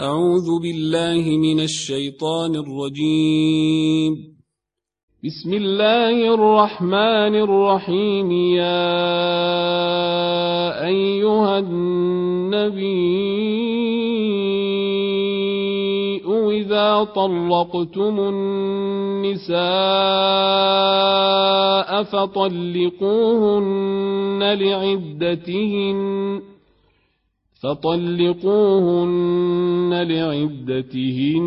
أعوذ بالله من الشيطان الرجيم. بسم الله الرحمن الرحيم. يا أيها النبي إذا طلقتم النساء فطلقوهن لعدتهن. فطلقوهن لعدتهن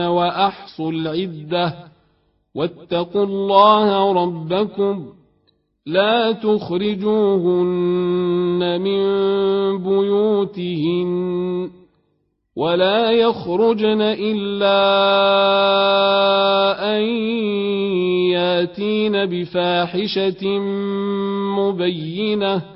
وأحصوا العدة واتقوا الله ربكم لا تخرجوهن من بيوتهن ولا يخرجن إلا أن ياتين بفاحشة مبينة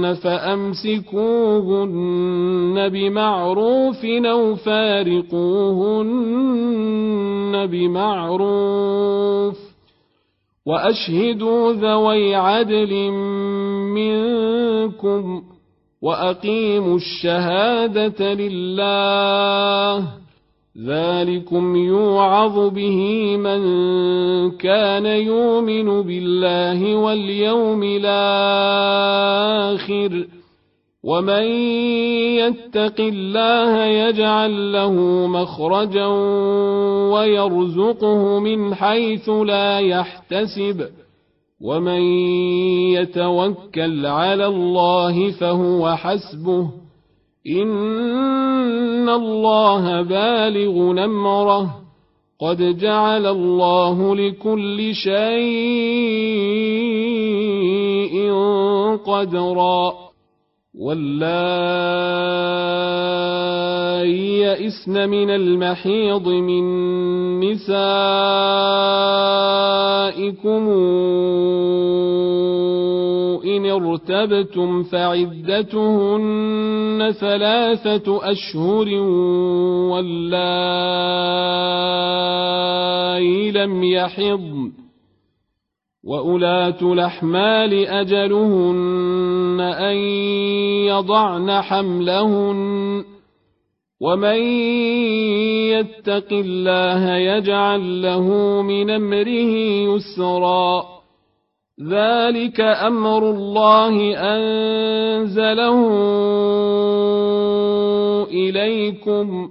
أجلهن فأمسكوهن بمعروف أو فارقوهن بمعروف وأشهدوا ذوي عدل منكم وأقيموا الشهادة لله ذلكم يوعظ به من كان يؤمن بالله واليوم الآخر ومن يتق الله يجعل له مخرجا ويرزقه من حيث لا يحتسب ومن يتوكل على الله فهو حسبه إن الله بالغ نمره قد جعل الله لكل شيء قدرا واللائي يئسن من المحيض من نسائكم إن ارتبتم فعدتهن ثلاثة أشهر واللائي لم يحضن. وأولاة الأحمال أجلهن أن يضعن حملهن ومن يتق الله يجعل له من أمره يسرا ذلك أمر الله أنزله إليكم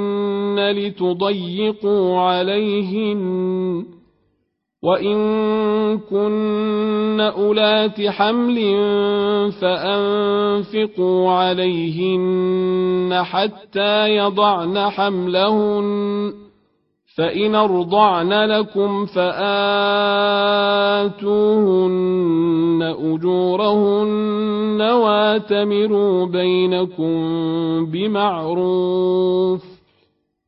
لتضيقوا عليهن وإن كن أولات حمل فأنفقوا عليهن حتى يضعن حملهن فإن أرضعن لكم فآتوهن أجورهن واتمروا بينكم بمعروف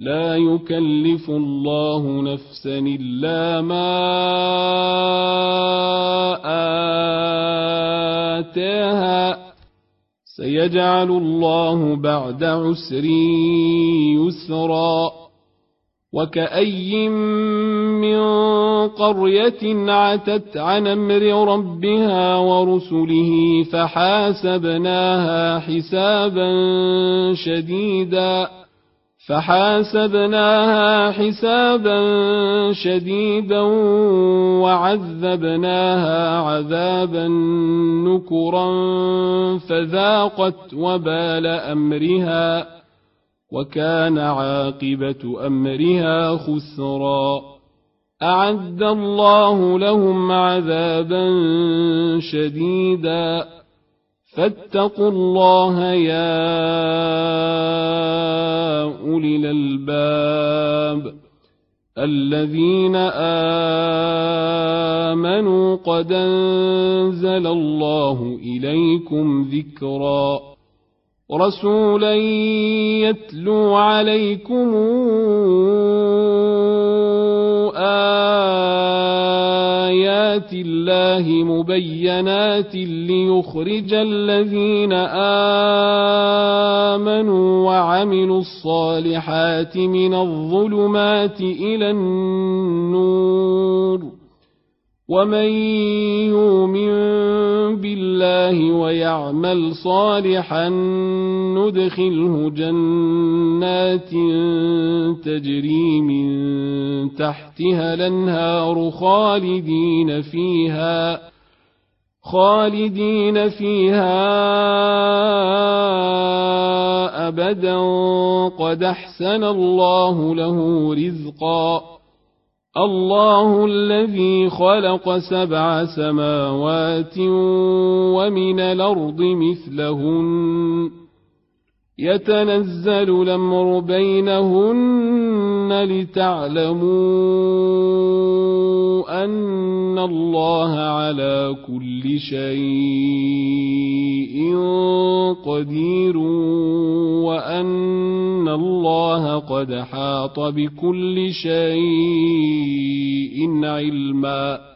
لا يكلف الله نفسا إلا ما آتاها. سيجعل الله بعد عسر يسرا. وكأي من قرية عتت عن أمر ربها ورسله فحاسبناها حسابا شديدا. فحاسبناها حسابا شديدا وعذبناها عذابا نكرا فذاقت وبال أمرها وكان عاقبة أمرها خسرا. أعد الله لهم عذابا شديدا. فاتقوا الله يا أولي الألباب. الذين آمنوا قد أنزل الله إليكم ذكرًا. رسولا يتلو عليكم الله مبينات ليخرج الذين آمنوا وعملوا الصالحات من الظلمات إلى النور. ومن يؤمن بالله ويعمل صالحا ندخله جنات تجري من تحتها الانهار خالدين فيها خالدين فيها ابدا قد احسن الله له رزقا الله الذي خلق سبع سماوات ومن الأرض مثلهن. يتنزل الأمر بينهن لتعلموا أن الله على كل شيء قدير وأن الله قد حاط بكل شيء علما.